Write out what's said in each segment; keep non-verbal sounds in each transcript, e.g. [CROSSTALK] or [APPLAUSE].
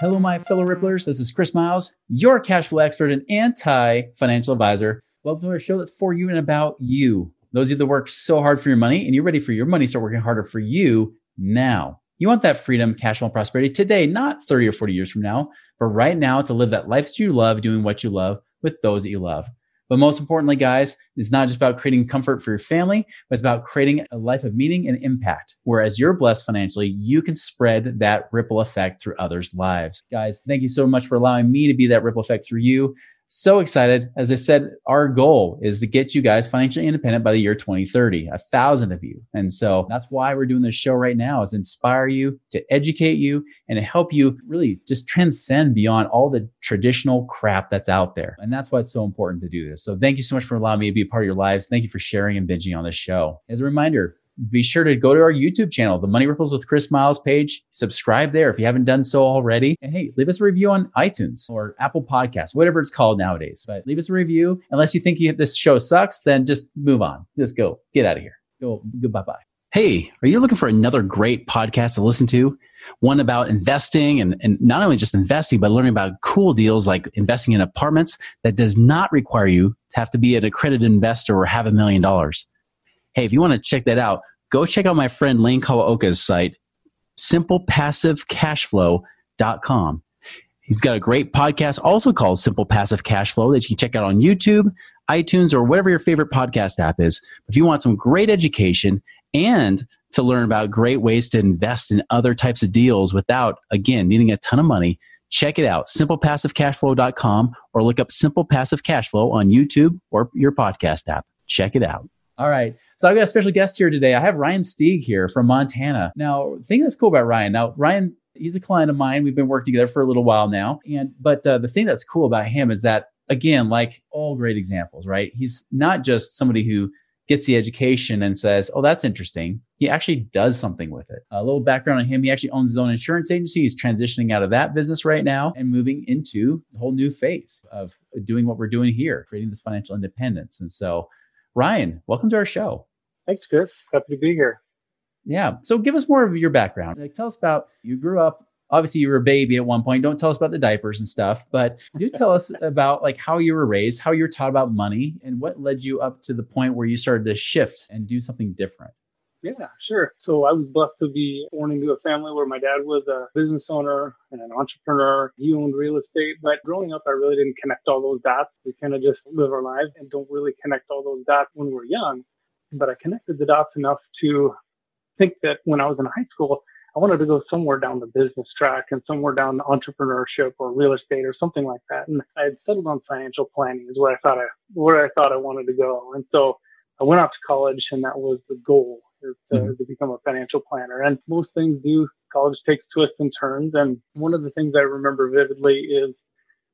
Hello, my fellow Ripplers. This is Chris Miles, your cash flow expert and anti financial advisor. Welcome to our show that's for you and about you. Those of you that work so hard for your money and you're ready for your money start working harder for you now. You want that freedom, cash flow, and prosperity today, not 30 or 40 years from now, but right now to live that life that you love, doing what you love with those that you love. But most importantly, guys, it's not just about creating comfort for your family, but it's about creating a life of meaning and impact. Whereas you're blessed financially, you can spread that ripple effect through others' lives. Guys, thank you so much for allowing me to be that ripple effect through you so excited. As I said, our goal is to get you guys financially independent by the year 2030, a thousand of you. And so that's why we're doing this show right now is inspire you, to educate you, and to help you really just transcend beyond all the traditional crap that's out there. And that's why it's so important to do this. So thank you so much for allowing me to be a part of your lives. Thank you for sharing and binging on this show. As a reminder, be sure to go to our YouTube channel, the Money Ripples with Chris Miles page. Subscribe there if you haven't done so already. And hey, leave us a review on iTunes or Apple Podcasts, whatever it's called nowadays. But leave us a review. Unless you think you, this show sucks, then just move on. Just go. Get out of here. Go. Goodbye bye. Hey, are you looking for another great podcast to listen to? One about investing and, and not only just investing, but learning about cool deals like investing in apartments that does not require you to have to be an accredited investor or have a million dollars. Hey, if you want to check that out, go check out my friend Lane Kawaoka's site, simplepassivecashflow.com. He's got a great podcast also called Simple Passive Cash Flow that you can check out on YouTube, iTunes, or whatever your favorite podcast app is. If you want some great education and to learn about great ways to invest in other types of deals without, again, needing a ton of money, check it out, simplepassivecashflow.com, or look up Simple Passive Cash Flow on YouTube or your podcast app. Check it out. All right. So I've got a special guest here today. I have Ryan Stieg here from Montana. Now, the thing that's cool about Ryan, now, Ryan, he's a client of mine. We've been working together for a little while now. And, but uh, the thing that's cool about him is that, again, like all great examples, right? He's not just somebody who gets the education and says, Oh, that's interesting. He actually does something with it. A little background on him. He actually owns his own insurance agency. He's transitioning out of that business right now and moving into a whole new phase of doing what we're doing here, creating this financial independence. And so Ryan, welcome to our show. Thanks, Chris. Happy to be here. Yeah. So give us more of your background. Like, tell us about you grew up. Obviously, you were a baby at one point. Don't tell us about the diapers and stuff, but do [LAUGHS] tell us about like how you were raised, how you were taught about money, and what led you up to the point where you started to shift and do something different. Yeah, sure. So I was blessed to be born into a family where my dad was a business owner and an entrepreneur. He owned real estate, but growing up, I really didn't connect all those dots. We kind of just live our lives and don't really connect all those dots when we're young. But I connected the dots enough to think that when I was in high school, I wanted to go somewhere down the business track and somewhere down entrepreneurship or real estate or something like that. And I had settled on financial planning is where I thought I, where I thought I wanted to go. And so I went off to college and that was the goal is to, mm-hmm. to become a financial planner. And most things do, college takes twists and turns. And one of the things I remember vividly is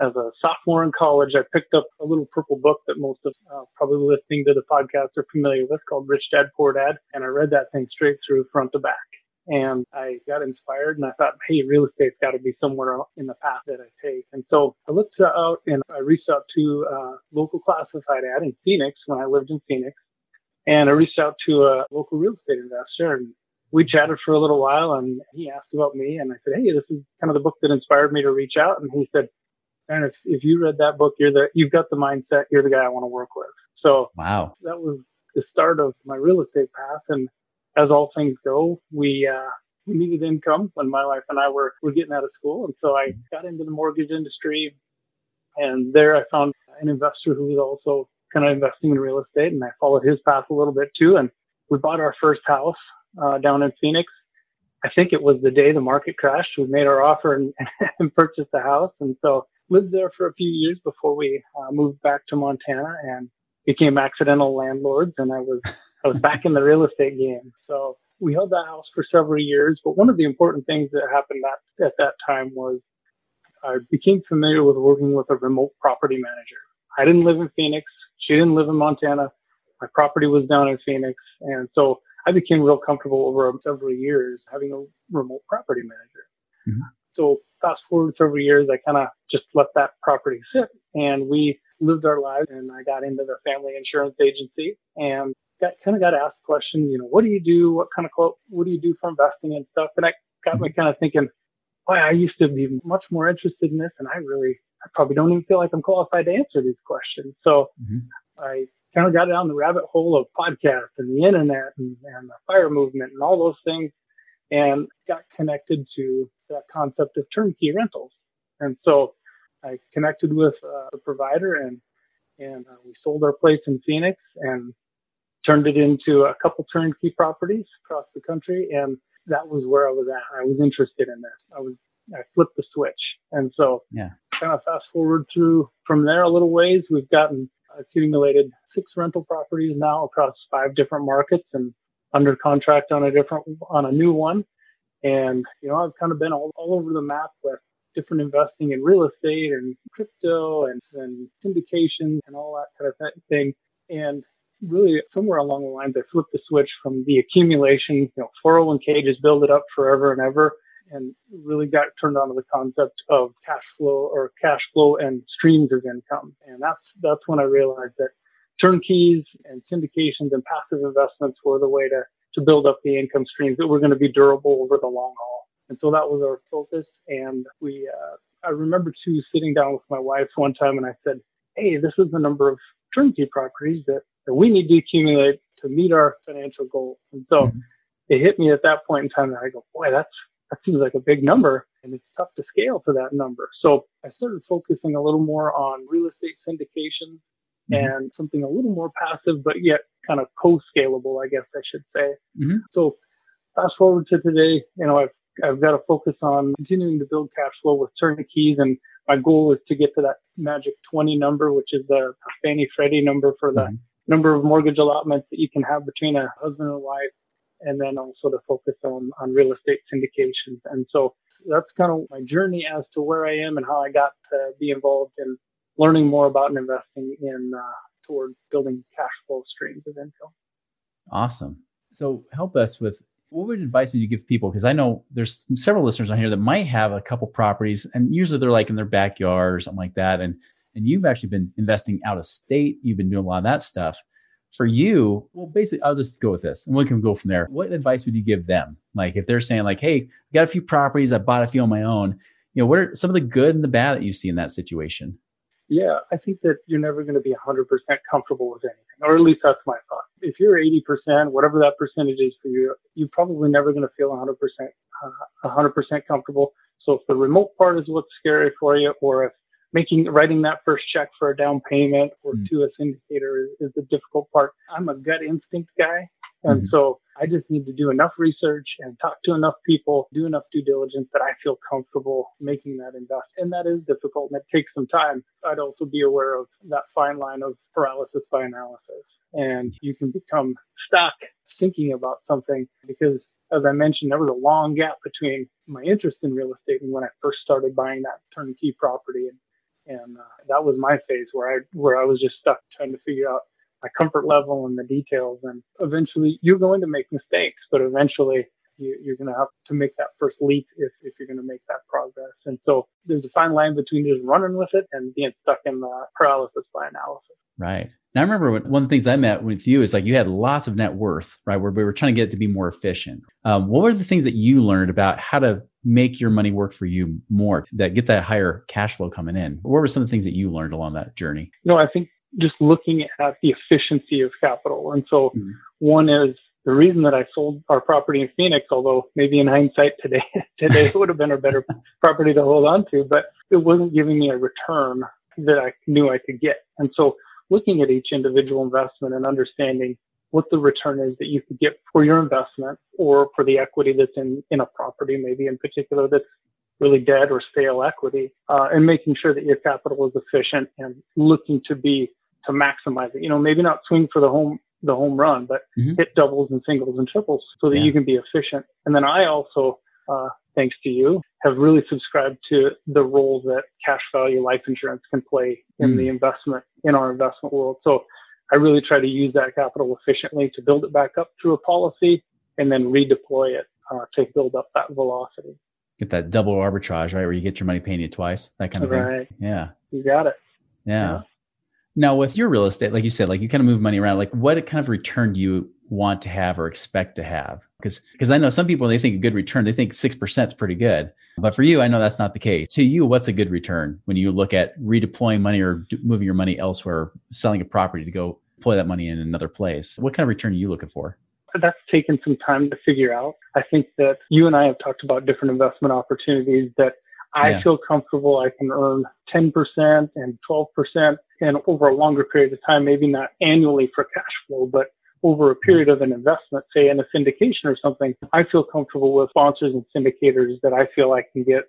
as a sophomore in college, I picked up a little purple book that most of uh, probably listening to the podcast are familiar with called Rich Dad Poor Dad. And I read that thing straight through front to back. And I got inspired and I thought, hey, real estate's got to be somewhere in the path that I take. And so I looked out and I reached out to a local classified ad in Phoenix when I lived in Phoenix. And I reached out to a local real estate investor and we chatted for a little while and he asked about me and I said, Hey, this is kind of the book that inspired me to reach out. And he said, and if, if you read that book, you're the, you've got the mindset. You're the guy I want to work with. So wow, that was the start of my real estate path. And as all things go, we, uh, we needed income when my wife and I were, were getting out of school. And so I got into the mortgage industry and there I found an investor who was also kind of investing in real estate and I followed his path a little bit too. And we bought our first house, uh, down in Phoenix. I think it was the day the market crashed. We made our offer and, [LAUGHS] and purchased the house. And so lived there for a few years before we uh, moved back to Montana and became accidental landlords. And I was, I was back in the real estate game. So we held that house for several years. But one of the important things that happened at, at that time was I became familiar with working with a remote property manager. I didn't live in Phoenix. She didn't live in Montana. My property was down in Phoenix. And so I became real comfortable over several years having a remote property manager. Mm-hmm. So fast forward several years, I kind of just let that property sit and we lived our lives and I got into the family insurance agency and got kind of got asked questions, you know, what do you do? What kind of, what do you do for investing and stuff? And I got me mm-hmm. kind of thinking, boy, I used to be much more interested in this and I really, I probably don't even feel like I'm qualified to answer these questions. So mm-hmm. I kind of got down the rabbit hole of podcasts and the internet and, and the fire movement and all those things and got connected to that concept of turnkey rentals. And so I connected with uh, a provider and and uh, we sold our place in Phoenix and turned it into a couple turnkey properties across the country. And that was where I was at. I was interested in this. I was I flipped the switch. And so yeah. Kind of fast forward through from there a little ways, we've gotten accumulated six rental properties now across five different markets and under contract on a different on a new one. And you know, I've kind of been all, all over the map with different investing in real estate and crypto and, and syndication and all that kind of thing. And really somewhere along the lines, I flipped the switch from the accumulation, you know, 401k just build it up forever and ever and really got turned on to the concept of cash flow or cash flow and streams of income. And that's, that's when I realized that turnkeys and syndications and passive investments were the way to, to build up the income streams that were going to be durable over the long haul. And so that was our focus. And we, uh, I remember too sitting down with my wife one time and I said, Hey, this is the number of turnkey properties that, that we need to accumulate to meet our financial goals. And so mm-hmm. it hit me at that point in time that I go, boy, that's, that seems like a big number and it's tough to scale to that number. So I started focusing a little more on real estate syndication mm-hmm. and something a little more passive, but yet kind of co-scalable, I guess I should say. Mm-hmm. So fast forward to today, you know, I've, I've got to focus on continuing to build cash flow with turnkeys. And my goal is to get to that magic 20 number, which is the Fannie Freddie number for the mm-hmm. number of mortgage allotments that you can have between a husband and wife. And then also to focus on, on real estate syndications. And so that's kind of my journey as to where I am and how I got to be involved in learning more about and investing in uh, towards building cash flow streams of income. Awesome. So help us with what would advice would you give people? Because I know there's several listeners on here that might have a couple properties, and usually they're like in their backyard or something like that. And and you've actually been investing out of state. You've been doing a lot of that stuff. For you, well, basically, I'll just go with this, and we can go from there. What advice would you give them? Like if they're saying like, "Hey, I got a few properties, I bought a few on my own." You know, what are some of the good and the bad that you see in that situation? Yeah, I think that you're never going to be 100% comfortable with anything, or at least that's my thought. If you're 80%, whatever that percentage is for you, you're probably never going to feel 100%, uh, 100% comfortable. So if the remote part is what's scary for you, or if making writing that first check for a down payment or mm. to a syndicator is, is the difficult part. I'm a gut instinct guy. And mm-hmm. so I just need to do enough research and talk to enough people, do enough due diligence that I feel comfortable making that investment. And that is difficult and it takes some time. I'd also be aware of that fine line of paralysis by analysis. And you can become stuck thinking about something because as I mentioned, there was a long gap between my interest in real estate and when I first started buying that turnkey property. And, and uh, that was my phase where I, where I was just stuck trying to figure out my comfort level and the details. And eventually you're going to make mistakes, but eventually you, are going to have to make that first leap if, if you're going to make that progress. And so there's a fine line between just running with it and being stuck in the paralysis by analysis. Right. Now, I remember when, one of the things I met with you is like you had lots of net worth, right? Where we were trying to get it to be more efficient. Um, what were the things that you learned about how to make your money work for you more, that get that higher cash flow coming in? What were some of the things that you learned along that journey? No, I think just looking at the efficiency of capital. And so mm-hmm. one is the reason that I sold our property in Phoenix, although maybe in hindsight today, [LAUGHS] today it would have been a better [LAUGHS] property to hold on to, but it wasn't giving me a return that I knew I could get. And so looking at each individual investment and understanding what the return is that you could get for your investment or for the equity that's in, in a property, maybe in particular that's really dead or stale equity, uh, and making sure that your capital is efficient and looking to be to maximize it. You know, maybe not swing for the home the home run, but mm-hmm. hit doubles and singles and triples so that yeah. you can be efficient. And then I also, uh, thanks to you, have really subscribed to the role that cash value life insurance can play in mm. the investment in our investment world. So I really try to use that capital efficiently to build it back up through a policy and then redeploy it uh, to build up that velocity. Get that double arbitrage, right? Where you get your money paying you twice, that kind of right. thing. Yeah. You got it. Yeah. yeah. Now, with your real estate, like you said, like you kind of move money around, like what kind of return do you want to have or expect to have? Because because I know some people, they think a good return, they think 6% is pretty good. But for you, I know that's not the case. To you, what's a good return when you look at redeploying money or moving your money elsewhere, selling a property to go deploy that money in another place? What kind of return are you looking for? That's taken some time to figure out. I think that you and I have talked about different investment opportunities that I yeah. feel comfortable I can earn 10% and 12% and over a longer period of time, maybe not annually for cash flow, but over a period of an investment, say in a syndication or something, I feel comfortable with sponsors and syndicators that I feel I can get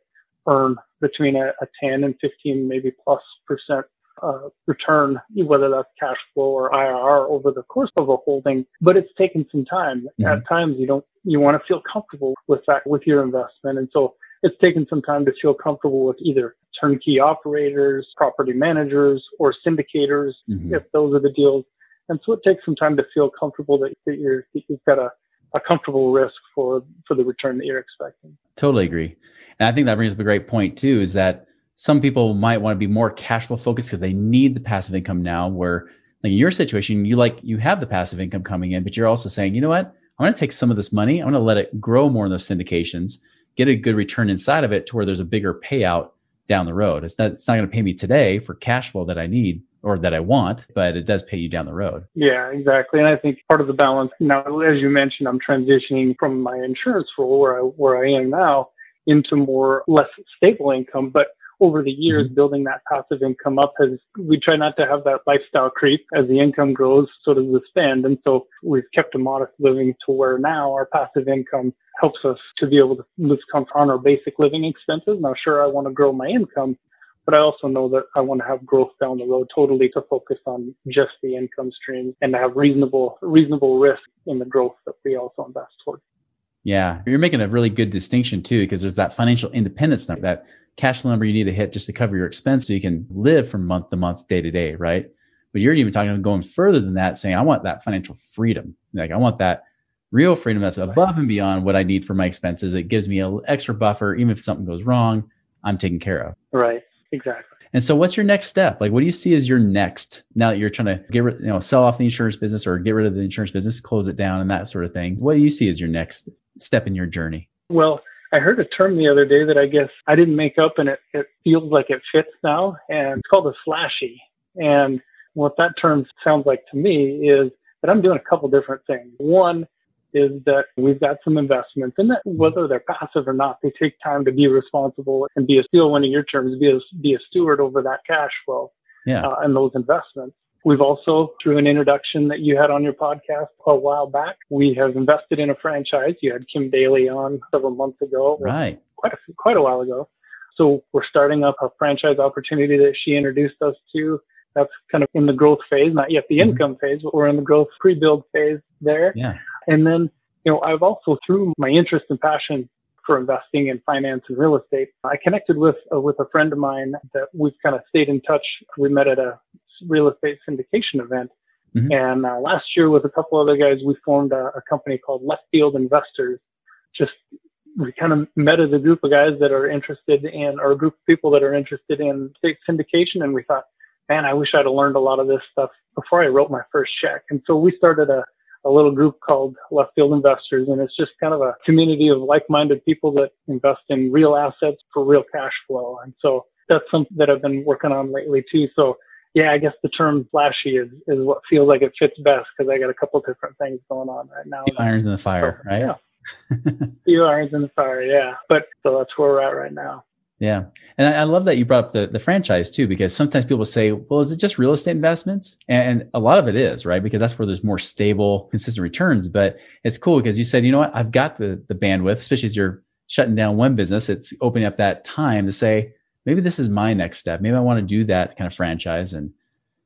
earn between a, a 10 and 15, maybe plus percent uh, return, whether that's cash flow or IRR over the course of a holding. But it's taken some time. Mm-hmm. At times, you don't you want to feel comfortable with that with your investment, and so it's taken some time to feel comfortable with either turnkey operators, property managers, or syndicators, mm-hmm. if those are the deals. And so it takes some time to feel comfortable that, that you're that you've got a, a comfortable risk for for the return that you're expecting. Totally agree. And I think that brings up a great point too, is that some people might want to be more cash flow focused because they need the passive income now where like in your situation, you like you have the passive income coming in, but you're also saying, you know what? I'm going to take some of this money. I'm going to let it grow more in those syndications get a good return inside of it to where there's a bigger payout down the road. It's not, it's not going to pay me today for cash flow that I need or that I want, but it does pay you down the road. Yeah, exactly. And I think part of the balance now, as you mentioned, I'm transitioning from my insurance role where I, where I am now into more less stable income, but over the years, mm-hmm. building that passive income up has, we try not to have that lifestyle creep. As the income grows, so does the spend. And so we've kept a modest living to where now our passive income helps us to be able to live on our basic living expenses. Now, sure, I want to grow my income, but I also know that I want to have growth down the road totally to focus on just the income stream and to have reasonable, reasonable risk in the growth that we also invest towards. Yeah, you're making a really good distinction too, because there's that financial independence number, that cash flow number you need to hit just to cover your expense so you can live from month to month, day to day, right? But you're even talking about going further than that, saying, I want that financial freedom. Like, I want that real freedom that's above and beyond what I need for my expenses. It gives me an extra buffer. Even if something goes wrong, I'm taken care of. Right. Exactly. And so what's your next step? Like, what do you see as your next, now that you're trying to get rid, you know, sell off the insurance business or get rid of the insurance business, close it down and that sort of thing. What do you see as your next step in your journey? Well, I heard a term the other day that I guess I didn't make up and it, it feels like it fits now. And it's called a slashy. And what that term sounds like to me is that I'm doing a couple different things. One, is that we've got some investments and that whether they're passive or not, they take time to be responsible and be a steal one of your terms, be a, be a steward over that cash flow yeah. uh, and those investments. We've also, through an introduction that you had on your podcast a while back, we have invested in a franchise. You had Kim Daly on several months ago, right? Quite a quite a while ago. So we're starting up a franchise opportunity that she introduced us to. That's kind of in the growth phase, not yet the mm-hmm. income phase, but we're in the growth pre-build phase there. Yeah. And then, you know, I've also through my interest and passion for investing in finance and real estate, I connected with uh, with a friend of mine that we've kind of stayed in touch. We met at a real estate syndication event. Mm-hmm. And uh, last year, with a couple other guys, we formed a, a company called Left Field Investors. Just we kind of met as a group of guys that are interested in, or a group of people that are interested in state syndication, and we thought, man, I wish I'd have learned a lot of this stuff before I wrote my first check. And so we started a a little group called Left Field Investors, and it's just kind of a community of like-minded people that invest in real assets for real cash flow. And so that's something that I've been working on lately too. So yeah, I guess the term slashy is, is what feels like it fits best because I got a couple different things going on right now. Few irons in the fire, so, right? Yeah. [LAUGHS] Few irons in the fire, yeah. But so that's where we're at right now. Yeah. And I, I, love that you brought up the, the franchise too, because sometimes people say, well, is it just real estate investments? And a lot of it is, right? Because that's where there's more stable, consistent returns. But it's cool because you said, you know what? I've got the, the bandwidth, especially as you're shutting down one business. It's opening up that time to say, maybe this is my next step. Maybe I want to do that kind of franchise. And,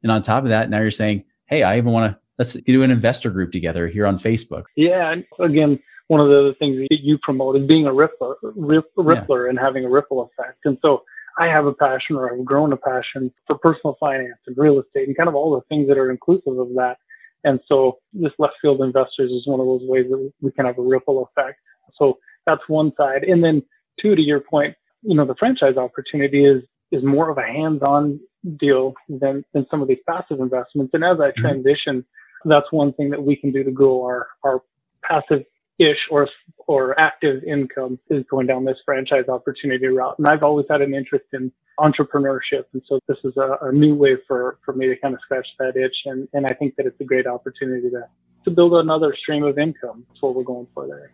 and on top of that, now you're saying, Hey, I even want to, let's do an investor group together here on Facebook. Yeah. And again, one of the other things that you promote is being a rippler, rip, rippler yeah. and having a ripple effect. And so I have a passion or I've grown a passion for personal finance and real estate and kind of all the things that are inclusive of that. And so this left field investors is one of those ways that we can have a ripple effect. So that's one side. And then two, to your point, you know, the franchise opportunity is, is more of a hands-on deal than, than some of these passive investments. And as I mm-hmm. transition, that's one thing that we can do to grow our, our passive ish or or active income is going down this franchise opportunity route. And I've always had an interest in entrepreneurship, and so this is a, a, new way for for me to kind of scratch that itch. And and I think that it's a great opportunity to to build another stream of income. That's what we're going for there.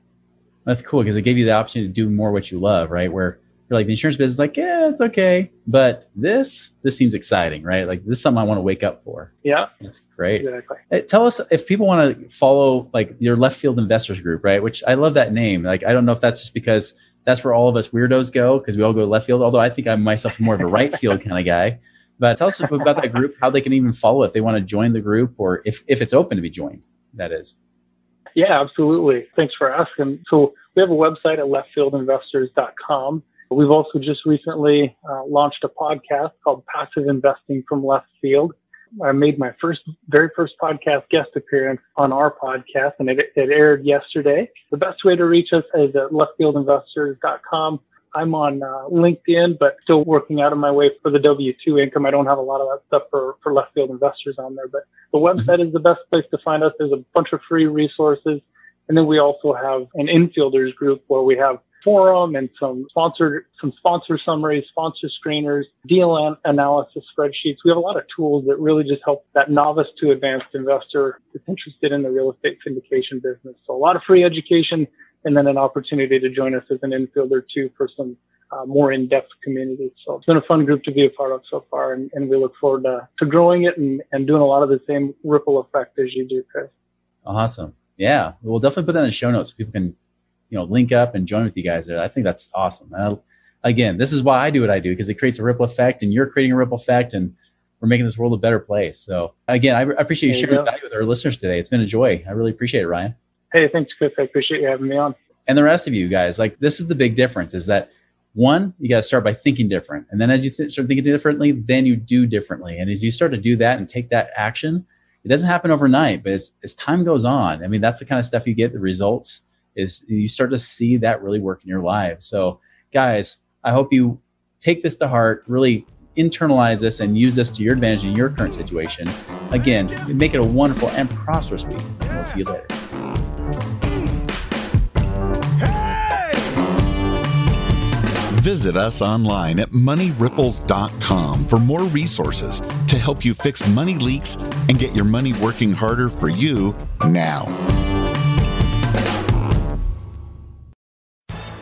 That's cool because it gave you the opportunity to do more what you love, right? Where you're like the insurance business, like yeah, it's okay, but this this seems exciting, right? Like this is something I want to wake up for. Yeah, that's great. Exactly. Hey, tell us if people want to follow like your Left Field Investors Group, right? Which I love that name. Like I don't know if that's just because that's where all of us weirdos go because we all go left field. Although I think I'm myself more of a right field kind of guy. But tell us about that group, how they can even follow if they want to join the group, or if if it's open to be joined. That is. Yeah, absolutely. Thanks for asking. So we have a website at leftfieldinvestors.com. We've also just recently uh, launched a podcast called Passive Investing from Left Field. I made my first, very first podcast guest appearance on our podcast, and it, it aired yesterday. The best way to reach us is at leftfieldinvestors.com. I'm on uh, LinkedIn, but still working out of my way for the W2 income. I don't have a lot of that stuff for, for left field investors on there, but the website mm-hmm. is the best place to find us. There's a bunch of free resources. And then we also have an infielders group where we have forum and some sponsor, some sponsor summaries, sponsor screeners, deal an- analysis spreadsheets. We have a lot of tools that really just help that novice to advanced investor that's interested in the real estate syndication business. So a lot of free education and then an opportunity to join us as an infielder too for some uh, more in-depth community. So it's been a fun group to be a part of so far, and, and we look forward to, to growing it and, and doing a lot of the same ripple effect as you do, Chris. Awesome. Yeah, we'll definitely put that in the show notes so people can, you know, link up and join with you guys there. I think that's awesome. And again, this is why I do what I do because it creates a ripple effect, and you're creating a ripple effect, and we're making this world a better place. So again, I, I appreciate you sharing value with our listeners today. It's been a joy. I really appreciate it, Ryan. Hey, thanks, Chris. I appreciate you having me on. And the rest of you guys, like this is the big difference is that one, you got to start by thinking different. And then as you start thinking differently, then you do differently. And as you start to do that and take that action, it doesn't happen overnight, but as, as time goes on, I mean, that's the kind of stuff you get the results is you start to see that really work in your life. So guys, I hope you take this to heart, really internalize this and use this to your advantage in your current situation. Again, make it a wonderful and prosperous week. And we'll see you later. Visit us online at moneyripples.com for more resources to help you fix money leaks and get your money working harder for you now.